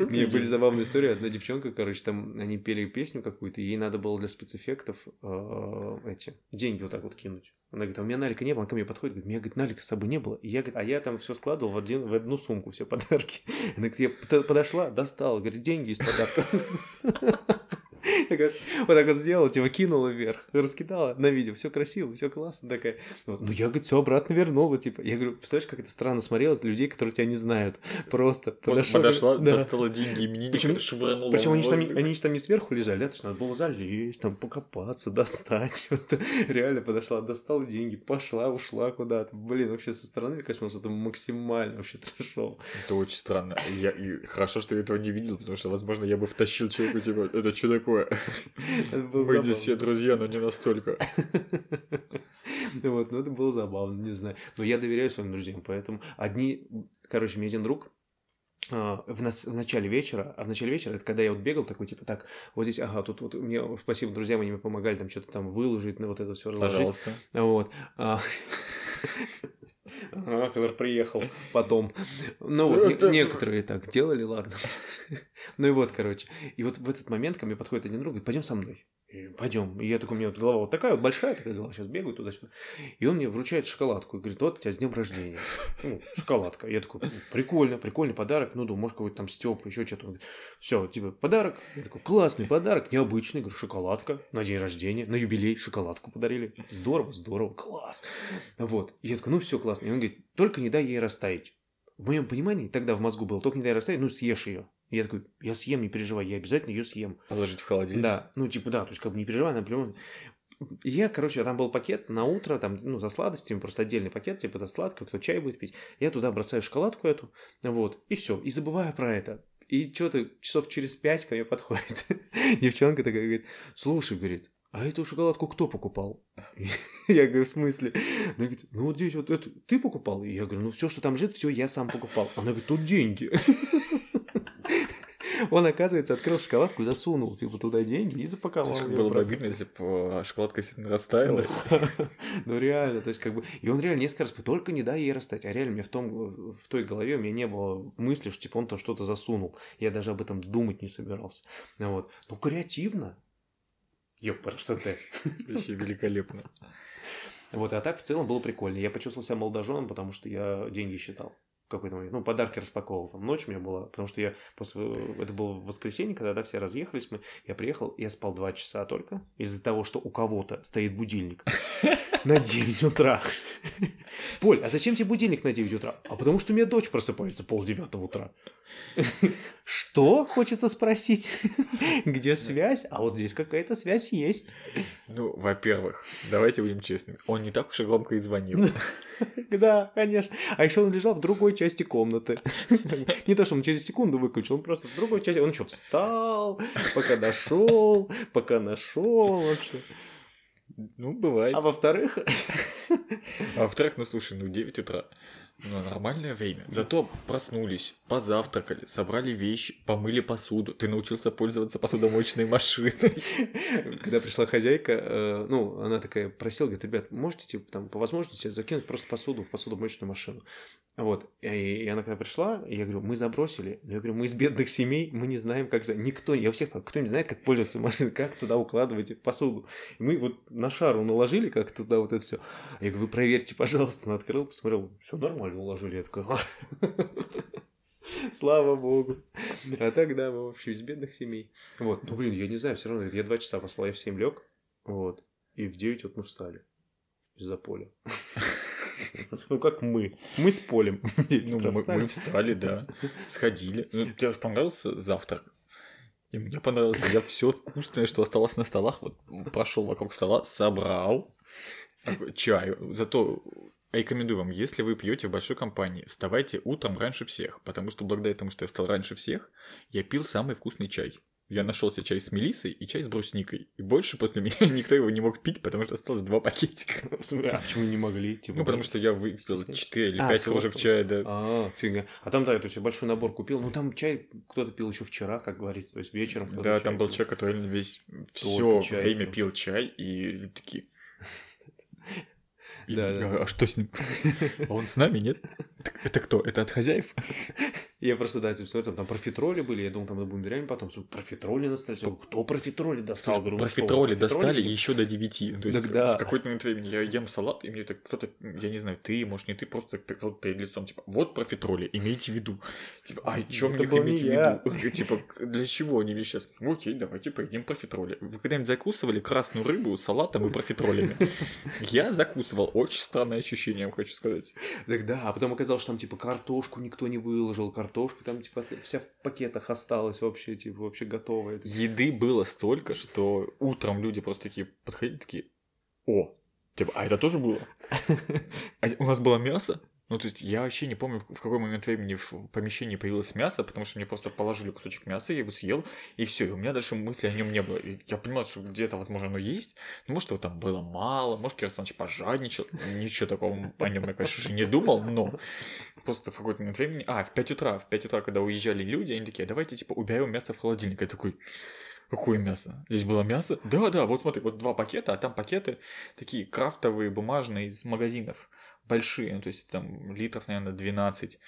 У меня были забавные истории. Одна девчонка, короче, там они пели песню какую-то, и ей надо было для спецэффектов э, эти деньги вот так вот кинуть. Она говорит, а у меня налика не было. Она ко мне подходит, говорит, у меня говорит, налика с собой не было. И я, говорит, а я там все складывал в, один, в одну сумку, все подарки. Она говорит, я под- подошла, достала, говорит, деньги из подарка. Вот так вот сделала, типа кинула вверх, раскидала на видео, все красиво, все классно, такая. Ну я, говорит, все обратно вернула, типа. Я говорю, представляешь, как это странно смотрелось людей, которые тебя не знают. Просто подошла, подошла достала деньги именинника, Причем, швырнула. Причем они же, там, не сверху лежали, да, то есть надо было залезть, там покопаться, достать. Реально подошла, достала деньги, пошла, ушла куда-то. Блин, вообще со стороны, мне кажется, это максимально вообще трешово. Это очень странно. Я, хорошо, что я этого не видел, потому что, возможно, я бы втащил человеку, типа, это что такое? Мы здесь все друзья, но не настолько. Вот, ну это было забавно, не знаю. Но я доверяю своим друзьям, поэтому одни, короче, мне один друг, а, в, нас, в начале вечера, а в начале вечера, это когда я вот бегал такой, типа, так, вот здесь, ага, тут вот, мне, спасибо друзьям, они мне помогали там что-то там выложить, на вот это все разложить. Пожалуйста. Вот. Ага, который приехал потом. Ну, вот, некоторые так делали, ладно. Ну и вот, короче. И вот в этот момент ко мне подходит один друг, говорит, пойдем со мной. Пойдем. И я такой, у меня вот голова вот такая вот большая, такая голова, сейчас бегаю туда-сюда. И он мне вручает шоколадку и говорит, вот, тебя с днем рождения. Ну, шоколадка. Я такой, прикольно, прикольный подарок. Ну, думаю, может, какой-то там Степ, еще что-то. Он говорит, все, типа, подарок. Я такой, классный подарок, необычный. Говорю, шоколадка на день рождения, на юбилей шоколадку подарили. Здорово, здорово, класс. Вот. И я такой, ну, все классно. И он говорит, только не дай ей растаять. В моем понимании тогда в мозгу было, только не дай растаять, ну, съешь ее. Я такой, я съем, не переживай, я обязательно ее съем. Положить в холодильник? Да, ну типа да, то есть как бы не переживай, например. Я, короче, там был пакет на утро, там, ну, за сладостями, просто отдельный пакет, типа, это сладко, кто чай будет пить. Я туда бросаю шоколадку эту, вот, и все, и забываю про это. И что-то часов через пять ко мне подходит девчонка такая, говорит, слушай, говорит, а эту шоколадку кто покупал? Я говорю, в смысле? Она говорит, ну вот здесь вот это ты покупал? И я говорю, ну все, что там лежит, все я сам покупал. Она говорит, тут деньги. Он, оказывается, открыл шоколадку, засунул типа туда деньги и запаковал. Это было бы обидно, если бы шоколадка сильно растаяла. Ну реально, то есть как бы... И он реально несколько раз, только не дай ей растать. А реально мне в, том, в той голове у меня не было мысли, что типа он то что-то засунул. Я даже об этом думать не собирался. Вот. Ну креативно. Ёпарасоте. Вообще великолепно. Вот, а так в целом было прикольно. Я почувствовал себя молодоженом, потому что я деньги считал какой-то момент, ну, подарки распаковывал, там ночь у меня была, потому что я после, это было в воскресенье, когда да, все разъехались мы, я приехал, я спал два часа только, из-за того, что у кого-то стоит будильник на 9 утра. Поль, а зачем тебе будильник на 9 утра? А потому что у меня дочь просыпается пол девятого утра. Что? Хочется спросить. Где связь? А вот здесь какая-то связь есть. Ну, во-первых, давайте будем честными. Он не так уж и громко и звонил. Да, конечно. А еще он лежал в другой части комнаты. Не то, что он через секунду выключил, он просто в другой части. Он еще встал, пока дошел, пока нашел вообще. Ну, бывает. А во-вторых... А во-вторых, ну слушай, ну 9 утра. Ну, нормальное время. Зато проснулись, позавтракали, собрали вещи, помыли посуду. Ты научился пользоваться посудомоечной машиной. Когда пришла хозяйка, э, ну, она такая просила, говорит, ребят, можете, типа, там, по возможности закинуть просто посуду в посудомоечную машину. Вот. И, она когда пришла, я говорю, мы забросили. Я говорю, мы из бедных семей, мы не знаем, как... Никто, я всех кто не знает, как пользоваться машиной, как туда укладывать посуду. Мы вот на шару наложили, как туда вот это все. Я говорю, вы проверьте, пожалуйста. Она открыл, посмотрел, все нормально уложили. Я такой, Слава богу. А тогда мы вообще из бедных семей. Вот. Ну, блин, я не знаю, все равно. Я два часа поспал, я в 7 лег. Вот. И в 9 вот мы встали. Из-за поля. Ну, как мы. Мы с полем. Ну, мы, мы встали, да. Сходили. Ну, тебе же понравился завтрак? И мне понравился. Я все вкусное, что осталось на столах, вот прошел вокруг стола, собрал чай. Зато рекомендую вам, если вы пьете в большой компании, вставайте утром раньше всех, потому что благодаря тому, что я встал раньше всех, я пил самый вкусный чай. Я нашел себе чай с мелиссой и чай с брусникой. И больше после меня никто его не мог пить, потому что осталось два пакетика. А почему не могли? Типа, ну, потому что я выпил 4 или 5 а, ложек чая, да. А, фига. А там, да, то есть большой набор купил. Ну, там чай кто-то пил еще вчера, как говорится, то есть вечером. Да, там был человек, который весь все время пил чай, и такие... Да, да. А что с ним? А он с нами, нет? Это кто? Это от хозяев? Я просто, да, типа, смотрю, там, там профитроли были, я думал, там будем реально потом, профитроли достали, кто профитроли достал? Говорю, профитроли достали еще до 9, то есть Тогда... в какой-то момент времени я ем салат, и мне так кто-то, я не знаю, ты, может, не ты, просто перед лицом, типа, вот профитроли, имейте в виду. Типа, а чем мне иметь в виду? Типа, для чего они мне сейчас? Ну, окей, давайте поедим профитроли. Вы когда-нибудь закусывали красную рыбу салатом и профитролями? Я закусывал, очень странное ощущение, я хочу сказать. Так да, а потом оказалось, что там, типа, картошку никто не выложил, картошка там, типа, вся в пакетах осталась вообще, типа, вообще готовая. Еды было столько, что утром люди просто такие подходили, такие, о, типа, а это тоже было? А у нас было мясо? Ну, то есть, я вообще не помню, в какой момент времени в помещении появилось мясо, потому что мне просто положили кусочек мяса, я его съел, и все, и у меня дальше мысли о нем не было. И я понимал, что где-то, возможно, оно есть, ну, может, его там было мало, может, Кирсан пожадничал, ничего такого о нем я, конечно же, не думал, но просто в какой-то момент времени, а, в 5 утра, в 5 утра, когда уезжали люди, они такие, давайте, типа, уберем мясо в холодильник. Я такой, Какое мясо? Здесь было мясо? Да, да, вот смотри, вот два пакета, а там пакеты такие крафтовые, бумажные из магазинов большие, ну, то есть там литров, наверное, 12.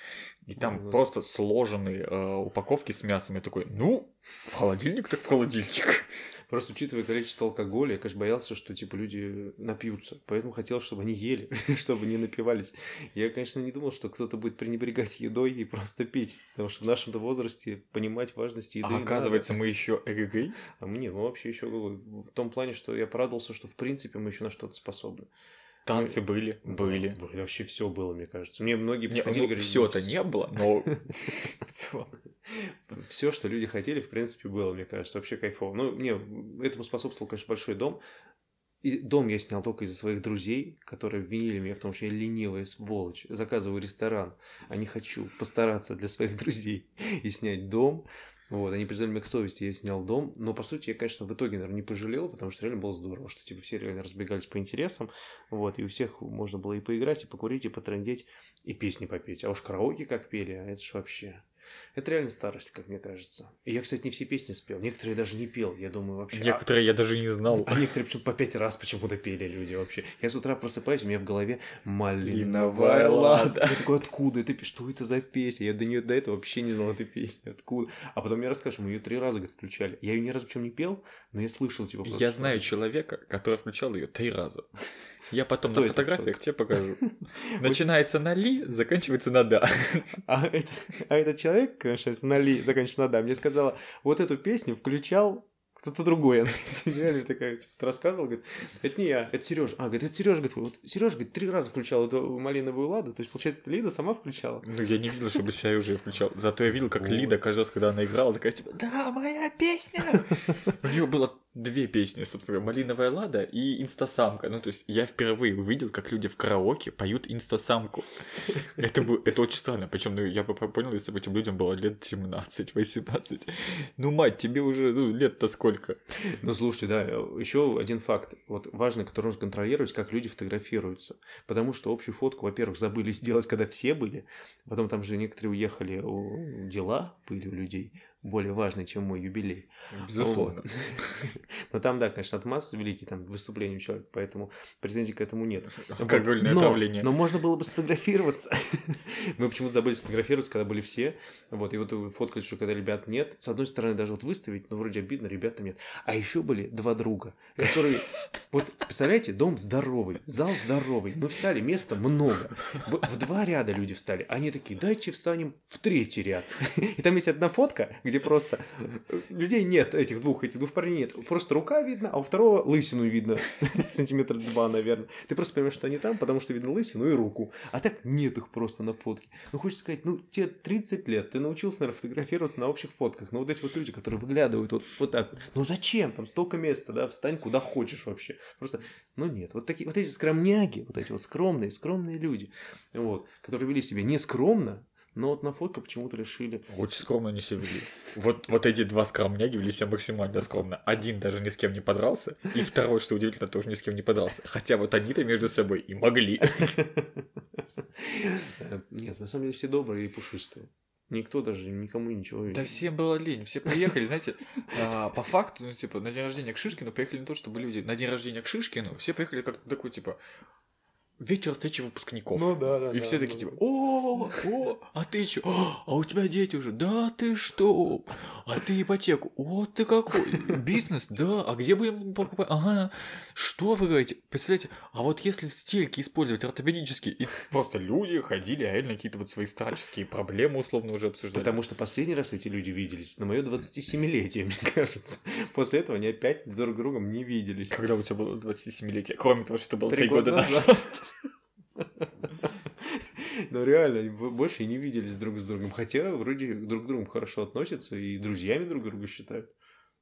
И там да, просто сложенные э, упаковки с мясом. Я такой, ну, в холодильник так в холодильник. Просто учитывая количество алкоголя, я, конечно, боялся, что, типа, люди напьются. Поэтому хотел, чтобы они ели, чтобы не напивались. Я, конечно, не думал, что кто-то будет пренебрегать едой и просто пить. Потому что в нашем-то возрасте понимать важность еды А оказывается, надо. мы еще эгэгэй? А мне, ну, вообще еще в том плане, что я порадовался, что, в принципе, мы еще на что-то способны. Танцы были, были. Вообще все было, мне кажется. Мне многие не, ну, говорить, все это не было, но в целом. Все, что люди хотели, в принципе, было, мне кажется, вообще кайфово. Ну, мне этому способствовал, конечно, большой дом. И дом я снял только из-за своих друзей, которые обвинили меня в том, что я ленивая сволочь. Заказываю ресторан, а не хочу постараться для своих друзей и снять дом. Вот, они призвали меня к совести, я снял дом. Но, по сути, я, конечно, в итоге, наверное, не пожалел, потому что реально было здорово, что, типа, все реально разбегались по интересам, вот, и у всех можно было и поиграть, и покурить, и потрындеть, и песни попеть. А уж караоке как пели, а это ж вообще... Это реально старость, как мне кажется. И я, кстати, не все песни спел. Некоторые даже не пел, я думаю, вообще. Некоторые а... я даже не знал. А некоторые почему по пять раз почему-то пели люди вообще. Я с утра просыпаюсь, у меня в голове малиновая лада. Я такой, откуда это? Что это за песня? Я до нее до этого вообще не знал этой песни. Откуда? А потом мне расскажешь, мы ее три раза говорит, включали. Я ее ни разу причем не пел, но я слышал, типа, Я знаю человека, который включал ее три раза. Я потом Кто на фотографиях тебе покажу. Начинается на ли, заканчивается на да. А, это, а этот человек, конечно, на ли, заканчивается на да, мне сказала, вот эту песню включал кто-то другой. Она реально такая типа, рассказывала, говорит, это не я, это Сережа. А, говорит, это Сережа, говорит, вот Сережа, говорит, три раза включал эту малиновую ладу. То есть, получается, Лида сама включала. Ну, я не видел, чтобы себя уже включал. Зато я видел, как Лида каждый раз, когда она играла, такая, типа, да, моя песня! У нее было две песни, собственно говоря, «Малиновая лада» и «Инстасамка». Ну, то есть я впервые увидел, как люди в караоке поют «Инстасамку». Это, это очень странно. Причем ну, я бы понял, если бы этим людям было лет 17-18. Ну, мать, тебе уже ну, лет-то сколько? Ну, слушайте, да, еще один факт. Вот важный, который нужно контролировать, как люди фотографируются. Потому что общую фотку, во-первых, забыли сделать, когда все были. Потом там же некоторые уехали, дела были у людей более важный, чем мой юбилей. Безусловно. Но там, да, конечно, отмаз великий, там, выступление человека, поэтому претензий к этому нет. Алкогольное но, отравление. Но можно было бы сфотографироваться. Мы почему-то забыли сфотографироваться, когда были все. Вот, и вот фоткали, что когда ребят нет. С одной стороны, даже вот выставить, ну, вроде обидно, ребята нет. А еще были два друга, которые... Вот, представляете, дом здоровый, зал здоровый. Мы встали, места много. В два ряда люди встали. Они такие, дайте встанем в третий ряд. И там есть одна фотка, где просто людей нет, этих двух, этих двух парней нет. Просто рука видно, а у второго лысину видно. Сантиметр два, наверное. Ты просто понимаешь, что они там, потому что видно лысину и руку. А так нет их просто на фотке. Ну, хочется сказать, ну, тебе 30 лет, ты научился, наверное, фотографироваться на общих фотках. Но вот эти вот люди, которые выглядывают вот, вот так. Ну, зачем? Там столько места, да, встань куда хочешь вообще. Просто, ну, нет. Вот такие, вот эти скромняги, вот эти вот скромные, скромные люди, вот, которые вели себя нескромно, но вот на фотке почему-то решили... Очень скромно не себя вели. Вот, вот эти два скромняги вели себя максимально скромно. Один даже ни с кем не подрался, и второй, что удивительно, тоже ни с кем не подрался. Хотя вот они-то между собой и могли. Нет, на самом деле все добрые и пушистые. Никто даже никому ничего Да всем было лень, все приехали, знаете, а, по факту, ну, типа, на день рождения к Шишкину приехали не то, чтобы люди на день рождения к Шишкину, все приехали как такой, типа, вечер встречи выпускников. Ну да, да. И да, все да, такие да. типа, о, о, а ты чё? А у тебя дети уже? Да ты что? А ты ипотеку? Вот ты какой? Бизнес? Да. А где будем покупать? Ага. Что вы говорите? Представляете, а вот если стельки использовать ортопедические, и просто люди ходили, а реально какие-то вот свои старческие проблемы условно уже обсуждали. Потому что последний раз эти люди виделись на мое 27-летие, мне кажется. После этого они опять друг с другом не виделись. Когда у тебя было 27-летие? Кроме того, что это было Три 3 года года назад. Но реально, больше и не виделись друг с другом. Хотя вроде друг к другу хорошо относятся и друзьями друг друга считают.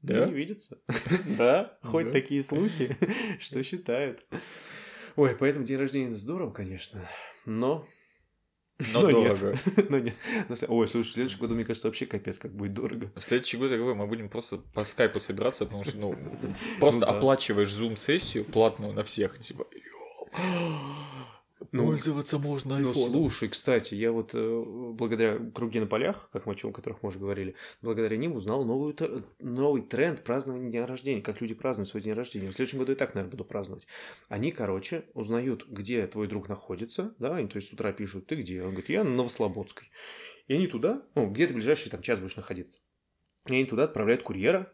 Да? Не видятся. Да, хоть Да. такие слухи, что считают. Ой, поэтому день рождения здорово, конечно. Но... Но нет. дорого. Но нет. Но сле- Ой, слушай, в следующем году, мне кажется, вообще капец, как будет дорого. В следующий год, я говорю, мы будем просто по скайпу собираться, потому что, ну, просто да. оплачиваешь зум-сессию платную на всех, типа, «Ёп, Ну, пользоваться можно Ну, айфоном. слушай, кстати, я вот э, благодаря круги на полях, как мы о чем которых мы уже говорили, благодаря ним узнал новую, новый тренд празднования дня рождения, как люди празднуют свой день рождения. В следующем году и так, наверное, буду праздновать. Они, короче, узнают, где твой друг находится, да, они, то есть с утра пишут, ты где? Он говорит, я на Новослободской. И они туда, ну, где ты ближайший там час будешь находиться. И они туда отправляют курьера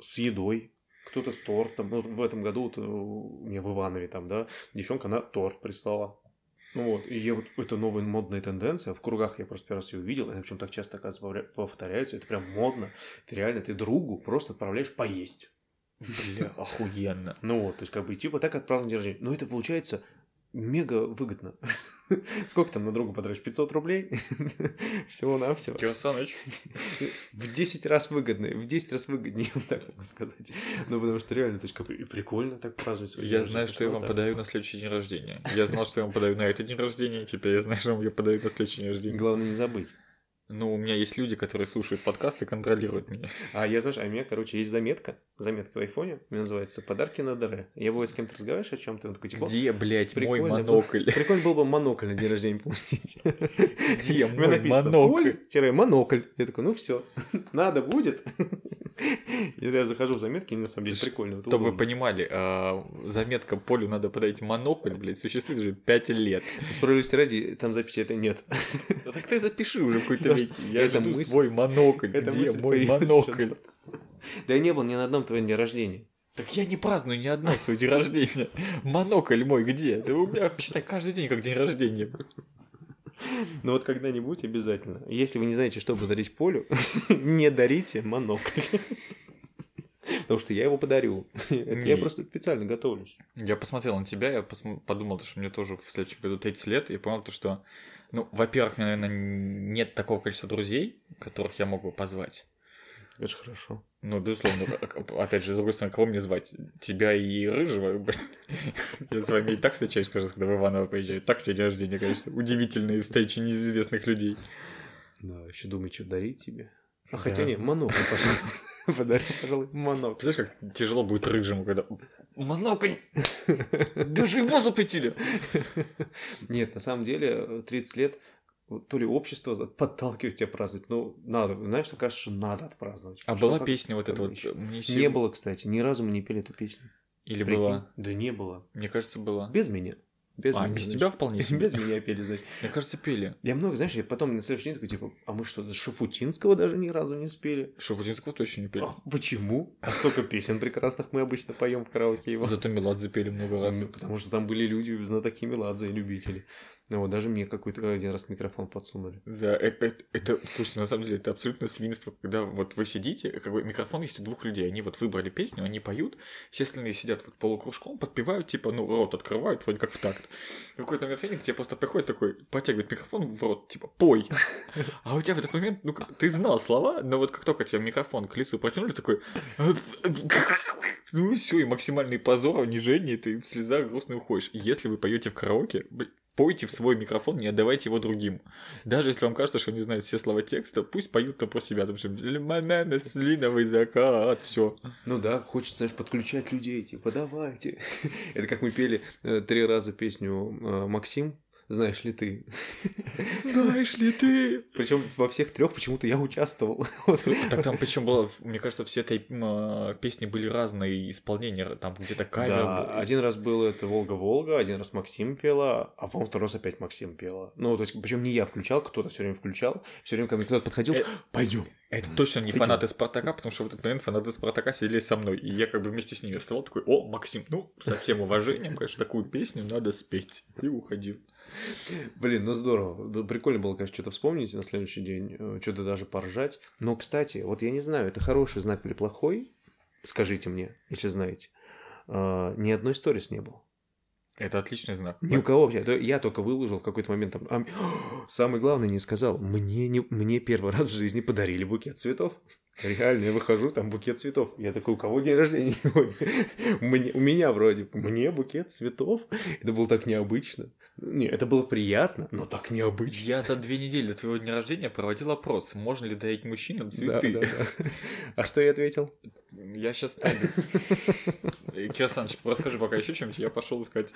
с едой, кто-то с тортом. Ну, в этом году вот, э, у меня в Иванове там, да, девчонка, она торт прислала. Ну вот, и я вот, это новая модная тенденция, в кругах я просто первый раз ее увидел, и причем так часто, оказывается, повторя- повторяется, это прям модно. Ты реально, ты другу просто отправляешь поесть. Бля, охуенно. Ну вот, то есть как бы типа так отправил день рождения. Но это получается мега выгодно. Сколько там на друга потратишь? 500 рублей? Всего-навсего. Кирилл Саныч. В 10 раз выгоднее, в 10 раз выгоднее, вот так могу сказать. Ну, потому что реально, то есть как и прикольно так праздновать свой день Я знаю, что я вам так. подарю на следующий день рождения. Я знал, что я вам подарю на этот день рождения, теперь я знаю, что я вам подарю на следующий день рождения. Главное не забыть. Ну, у меня есть люди, которые слушают подкасты и контролируют меня. А я, знаешь, а у меня, короче, есть заметка. Заметка в айфоне. У меня называется «Подарки на ДР». Я бывает с кем-то разговариваешь о чем то он такой, типа, Где, блядь, мой монокль? прикольно было бы монокль на день рождения получить. Где мой написано монокль? «Поль-монокль». Я такой, ну все, надо будет. И я захожу в заметки, и на самом деле прикольно. Чтобы вы удобно. понимали, а, заметка Полю надо подарить монокль, блядь, существует уже 5 лет. Справедливости ради, там записи это нет. Так ты запиши уже какой-то Что Я жду мысль- свой монокль. Где мой монокль? Да я не был ни на одном твоем дне рождения. Так я не праздную ни одно свой день рождения. Монокль мой где? Это у меня, считай, каждый день как день рождения. Но вот когда-нибудь обязательно. Если вы не знаете, что подарить Полю, не дарите монокль. Потому что я его подарю. Это. Я просто специально готовлюсь. Я посмотрел на тебя, я подумал, что мне тоже в следующем году 30 лет, и понял то, что, ну, во-первых, у меня, наверное, нет такого количества друзей, которых я мог бы позвать. Это же хорошо. Ну, безусловно, а- опять же, с другой стороны, кого мне звать? Тебя и Рыжего? Я с вами и так встречаюсь раз, когда в Иваново поезжаю. Так все день рождения, конечно. Удивительные встречи неизвестных людей. Да, еще думаю, что дарить тебе. А хотя не, монокль, пожалуй. Подари, пожалуй, монокль. Представляешь, как тяжело будет Рыжему, когда... Монокль! Даже его запретили! Нет, на самом деле, 30 лет то ли общество подталкивает тебя праздновать, ну, надо, знаешь, так кажется, что надо отпраздновать. А была как- песня вот эта вот... ещё? мне Не было, кстати, ни разу мы не пели эту песню. Или Прикинь? была? Да не было. Мне кажется, была. Без меня. Без А, меня, без значит. тебя вполне себе. Без меня пели, значит. Мне кажется, пели. Я много, знаешь, я потом на следующий день такой, типа, а мы что, Шафутинского даже ни разу не спели? Шафутинского точно не пели. А почему? А столько песен прекрасных мы обычно поем в караоке его. Зато Меладзе пели много раз. Потому что там были люди, знатоки Меладзе и любители. Ну, вот даже мне какой-то один раз микрофон подсунули. Да, это, это, это, слушайте, на самом деле, это абсолютно свинство, когда вот вы сидите, как бы микрофон есть у двух людей, они вот выбрали песню, они поют, все остальные сидят вот полукружком, подпевают, типа, ну, рот открывают, вроде как в такт. И в какой-то момент времени к тебе просто приходит такой, протягивает микрофон в рот, типа, пой. А у тебя в этот момент, ну, ты знал слова, но вот как только тебе микрофон к лицу протянули, такой, ну, все, и максимальный позор, унижение, ты в слезах грустно уходишь. Если вы поете в караоке, пойте в свой микрофон, не отдавайте его другим. Даже если вам кажется, что они знают все слова текста, пусть поют там про себя, там что «Лимонад, слиновый закат», все. Ну да, хочется, знаешь, подключать людей, типа, давайте. Это как мы пели э, три раза песню э, «Максим», знаешь ли ты. Знаешь ли ты? Причем во всех трех почему-то я участвовал. Так там причем было, мне кажется, все этой м, песни были разные исполнения, там где-то кавер Да, один раз было это Волга-Волга, один раз Максим пела, а по-моему второй раз опять Максим пела. Ну, то есть, причем не я включал, кто-то все время включал, все время ко мне кто-то подходил, Э, пойдем. Это точно не фанаты Спартака, потому что в этот момент фанаты Спартака сидели со мной. И я как бы вместе с ними вставал такой, о, Максим, ну, со всем уважением, конечно, такую песню надо спеть. И уходил. Блин, ну здорово. Прикольно было, конечно, что-то вспомнить на следующий день, э, что-то даже поржать. Но, кстати, вот я не знаю, это хороший знак или плохой, скажите мне, если знаете. А, Ни одной сторис не было. Это отличный знак. Ни у кого вообще. Я только выложил в какой-то момент там. а, самое главное не сказал. Мне, не, мне первый раз в жизни подарили букет цветов. Реально, я выхожу, там букет цветов. Я такой, у кого день рождения сегодня? Мне, у меня вроде. Мне букет цветов? Это было так необычно. Не, это было приятно, но так необычно. Я за две недели до твоего дня рождения проводил опрос, можно ли дарить мужчинам Да, цветы. да, да. А что я ответил? Я сейчас Кир Александрович, расскажи пока еще чем-нибудь, я пошел искать.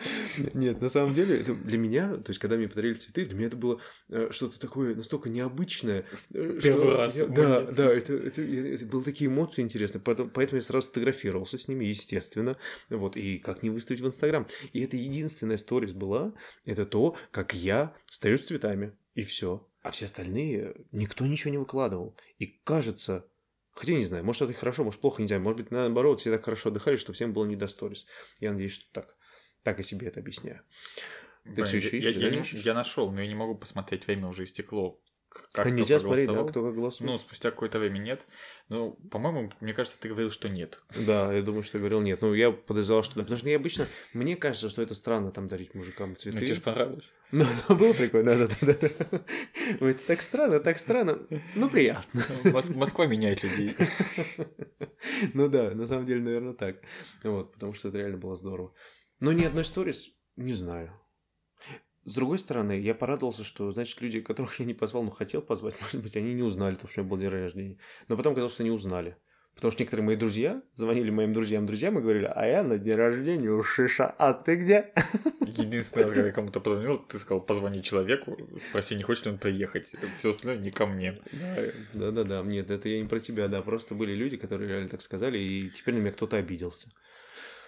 Нет, на самом деле, это для меня, то есть, когда мне подарили цветы, для меня это было э, что-то такое настолько необычное. э, Первый что раз я- да, да, это, это, это были такие эмоции интересные. Поэтому, поэтому я сразу сфотографировался с ними, естественно. Вот, и как не выставить в Инстаграм. И это единственная сторис была, это то, как я стою с цветами, и все. А все остальные никто ничего не выкладывал. И кажется, Хотя не знаю, может это хорошо, может плохо, не знаю. Может быть, наоборот, все так хорошо отдыхали, что всем было не до сторис. Я надеюсь, что так. Так и себе это объясняю. Ты всё ещё я, ищешь, я да, не- ищешь? я нашел, но я не могу посмотреть, время уже истекло. Как кто нельзя смотреть, да, кто как голосует? Ну, спустя какое-то время нет. Ну, по-моему, мне кажется, ты говорил, что нет. Да, я думаю, что говорил нет. Ну, я подозревал, что да. Потому что я обычно... Мне кажется, что это странно там дарить мужикам Ну, цветы. тебе же понравилось. Ну, было прикольно, да, да, да. Ой, это так странно, так странно. Ну, приятно. Мос- Москва меняет людей. Ну да, на самом деле, наверное, так. Вот, потому что это реально было здорово. Но ни одной сторис, не знаю. С другой стороны, я порадовался, что, значит, люди, которых я не позвал, но хотел позвать, может быть, они не узнали, то, что у меня был день рождения. Но потом казалось, что не узнали. Потому что некоторые мои друзья звонили моим друзьям-друзьям и говорили, а я на день рождения у Шиша, а ты где? Единственный раз, когда я кому-то позвонил, ты сказал, позвони человеку, спроси, не хочет ли он приехать. Все остальное не ко мне. Да-да-да, нет, это я не про тебя, да, просто были люди, которые реально так сказали, и теперь на меня кто-то обиделся.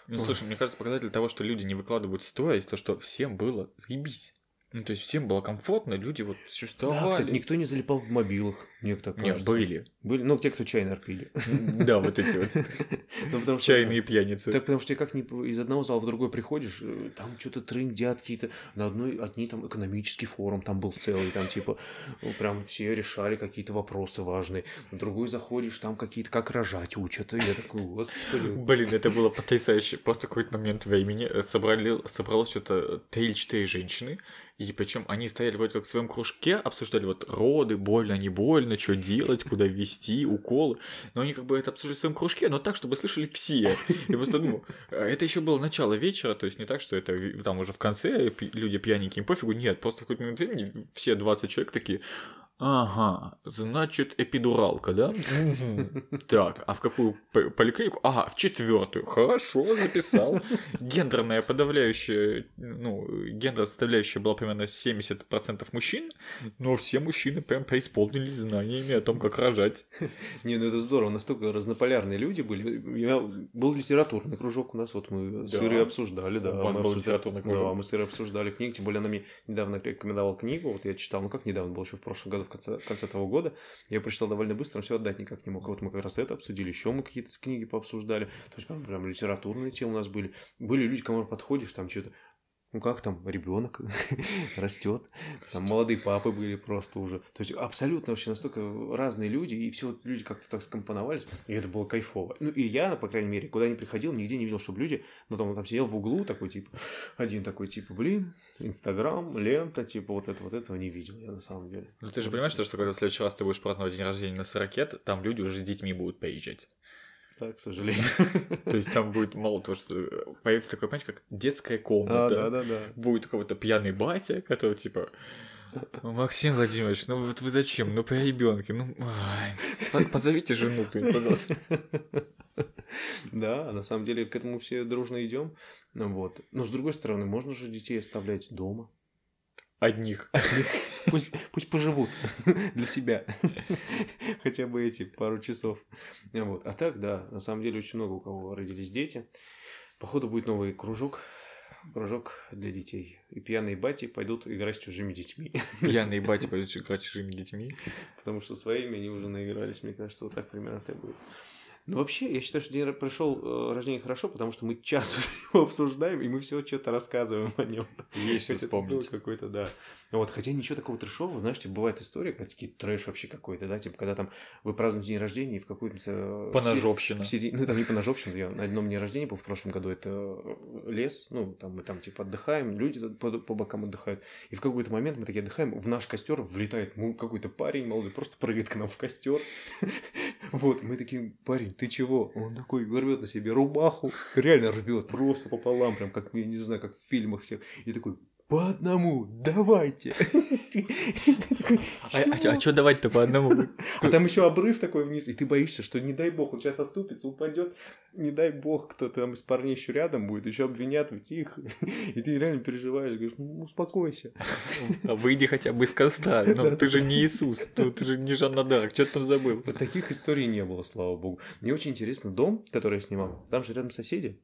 Ну, слушай, мне кажется, показатель того, что люди не выкладывают сторис, то, что всем было заебись. Ну, то есть всем было комфортно, люди вот существовали. Да, кстати, никто не залипал в мобилах, мне так Не, кажется. были. Были, ну, те, кто чай напили. Да, вот эти вот Ну, чайные пьяницы. Так потому что ты как ни из одного зала в другой приходишь, э, там что-то трындят какие-то, на одной, одни там экономический форум там был целый, там типа ну, прям все решали какие-то вопросы важные. На другой заходишь, там какие-то как рожать учат, и я такой, господи. Блин, это было потрясающе. Просто какой-то момент времени э, собрали, собралось что-то три или четыре женщины, и причем они стояли вроде как в своем кружке, обсуждали вот роды, больно, не больно, что делать, куда ввести, уколы. Но они как бы это обсуждали в своем кружке, но так, чтобы слышали все. И просто, ну, это еще было начало вечера, то есть не так, что это там уже в конце люди пьяненькие, им пофигу, нет, просто в какой-то момент времени все 20 человек такие, Ага, значит, эпидуралка, да? Так, а в какую поликлинику? Ага, в четвертую. Хорошо, записал. Гендерная подавляющая, ну, гендерная составляющая была примерно 70% мужчин, но все мужчины прям преисполнились знаниями о том, как рожать. Не, ну это здорово, настолько разнополярные люди были. Я... Был литературный кружок у нас, вот мы с? Ирой обсуждали, да. У вас был литературный кружок? Да, мы с Ирой обсуждали книги, тем более она мне недавно рекомендовала книгу, вот я читал, ну как недавно, было еще в прошлом году, в конце, в конце того года, я ее прочитал довольно быстро, все отдать никак не мог. А Вот мы как раз это обсудили, еще мы какие-то книги пообсуждали, то есть прям, прям литературные темы у нас были. Были люди, к кому подходишь, там что-то, ну как там, ребенок растет, там молодые папы были просто уже. То есть абсолютно вообще настолько разные люди, и все вот люди как-то так скомпоновались, и это было кайфово. Ну и я, по крайней мере, куда ни приходил, нигде не видел, чтобы люди, ну там, там сидел в углу такой, типа, один такой, типа, блин, Инстаграм, лента, типа, вот это, вот этого не видел я на самом деле. Ну ты же понимаешь, что, что когда в следующий раз ты будешь праздновать день рождения на 40 там люди уже с детьми будут приезжать. Так, к сожалению. То есть там будет мало того, что появится такое, понимаете, как детская А, комната. да-да-да. будет у кого-то пьяный батя, который типа «Ну, Максим Владимирович, ну вот вы зачем? Ну при ребенке, ну ай, по- позовите жену, кто-нибудь, пожалуйста. Да, на самом деле к этому все дружно идем. Вот. Но с другой стороны, можно же детей оставлять дома. Одних. Пусть, пусть поживут для себя. Хотя бы эти пару часов. Вот. А так, да, на самом деле очень много у кого родились дети. Походу будет новый кружок. Кружок для детей. И пьяные бати пойдут играть с чужими детьми. Пьяные бати пойдут играть с чужими детьми. Потому что своими они уже наигрались, мне кажется, вот так примерно это будет. Ну, вообще, я считаю, что день пришел э, рождения хорошо, потому что мы час его обсуждаем, и мы все что-то рассказываем о нем. Есть что вспомнить. какой-то, да. Вот, хотя ничего такого трешового, знаешь, типа, бывает история, когда такие трэш вообще какой-то, да, типа, когда там вы празднуете день рождения и в какой-то... Поножовщина. В середине, ну, там не поножовщина, я на одном дне рождения был в прошлом году, это лес, ну, там мы там, типа, отдыхаем, люди по, по бокам отдыхают, и в какой-то момент мы такие отдыхаем, в наш костер влетает какой-то парень молодой, просто прыгает к нам в костер. Вот, мы такие, парень, ты чего? Он такой рвет на себе рубаху, реально рвет, просто пополам, прям как, я не знаю, как в фильмах всех. И такой, по одному, давайте. А, а, а что давать-то по одному? А там еще обрыв такой вниз, и ты боишься, что не дай бог, он сейчас оступится, упадет, не дай бог, кто-то там из парней еще рядом будет, еще обвинят в тихо. И ты реально переживаешь, говоришь, ну успокойся. А выйди хотя бы из костра, ну ты же не Иисус, ты же не Жанна Дарк, что ты там забыл? Вот таких историй не было, слава богу. Мне очень интересно, дом, который я снимал, там же рядом соседи.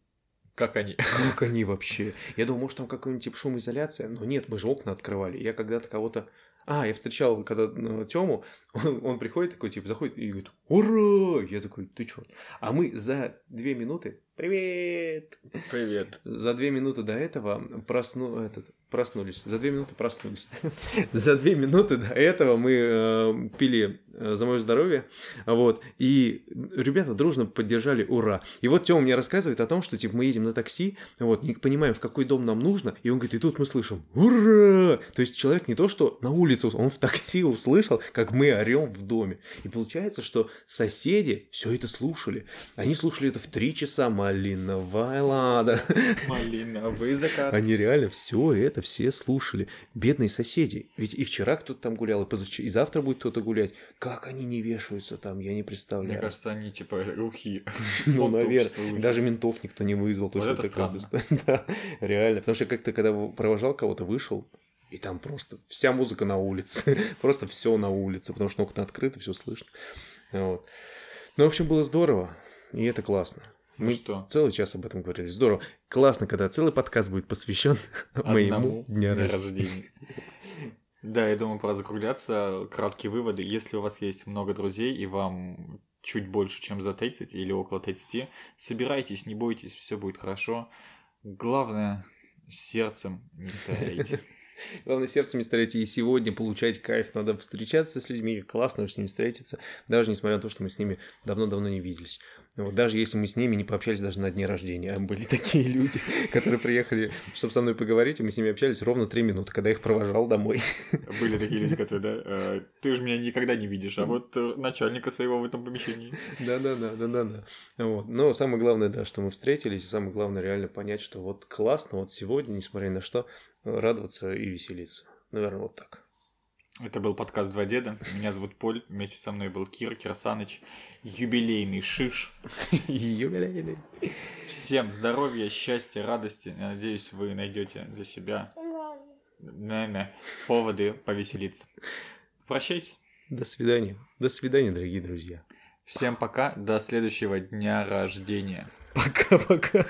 Как они? Как они вообще? Я думал, может, там какой-нибудь типа шумоизоляция, но нет, мы же окна открывали. Я когда-то кого-то... А, я встречал, когда ну, Тему, он, он приходит такой, типа, заходит и говорит, ура! Я такой, ты чё? А мы за две минуты, привет! Привет. За две минуты до этого просну, этот, проснулись. За две минуты проснулись. За две минуты до этого мы э, пили э, за мое здоровье. Вот. И ребята дружно поддержали ура. И вот Тёма мне рассказывает о том, что типа мы едем на такси, вот, не понимаем, в какой дом нам нужно. И он говорит, и тут мы слышим ура! То есть человек не то, что на улице, он в такси услышал, как мы орем в доме. И получается, что соседи все это слушали. Они слушали это в три часа. Малиновая лада. Малиновый закат. Они реально все это все слушали. Бедные соседи. Ведь и вчера кто-то там гулял, и позавчера, и завтра будет кто-то гулять. Как они не вешаются там, я не представляю. Мне кажется, они типа рухи. Ну, наверное. Даже ментов никто не вызвал. Вот это странно. Да, реально. Потому что как-то, когда провожал кого-то, вышел, и там просто вся музыка на улице. просто все на улице, потому что окна открыты, все слышно. Вот. Ну, в общем, было здорово. И это классно. Мы что? целый час об этом говорили. Здорово. Классно, когда целый подкаст будет посвящен моему дню рождения. Да, я думаю, пора закругляться. Краткие выводы. Если у вас есть много друзей и вам чуть больше, чем за 30 или около 30, собирайтесь, не бойтесь, все будет хорошо. Главное, сердцем не старейте. Главное, сердцем не старайте. И сегодня получать кайф. Надо встречаться с людьми. Классно с ними встретиться. Даже несмотря на то, что мы с ними давно-давно не виделись. Вот, даже если мы с ними не пообщались даже на дне рождения. А были такие люди, которые приехали, чтобы со мной поговорить, и мы с ними общались ровно три минуты, когда я их провожал домой. Были такие люди, которые, да, э, ты же меня никогда не видишь, а вот э, начальника своего в этом помещении. Да-да-да, да-да-да. Вот. Но самое главное, да, что мы встретились, и самое главное реально понять, что вот классно, вот сегодня, несмотря на что, радоваться и веселиться. Наверное, вот так. Это был подкаст «Два деда». Меня зовут Поль. Вместе со мной был Кир Кирсаныч, юбилейный шиш. Юбилейный. Всем здоровья, счастья, радости. Я надеюсь, вы найдете для себя наверное, поводы повеселиться. Прощайся. До свидания. До свидания, дорогие друзья. Всем пока. До следующего дня рождения. Пока-пока.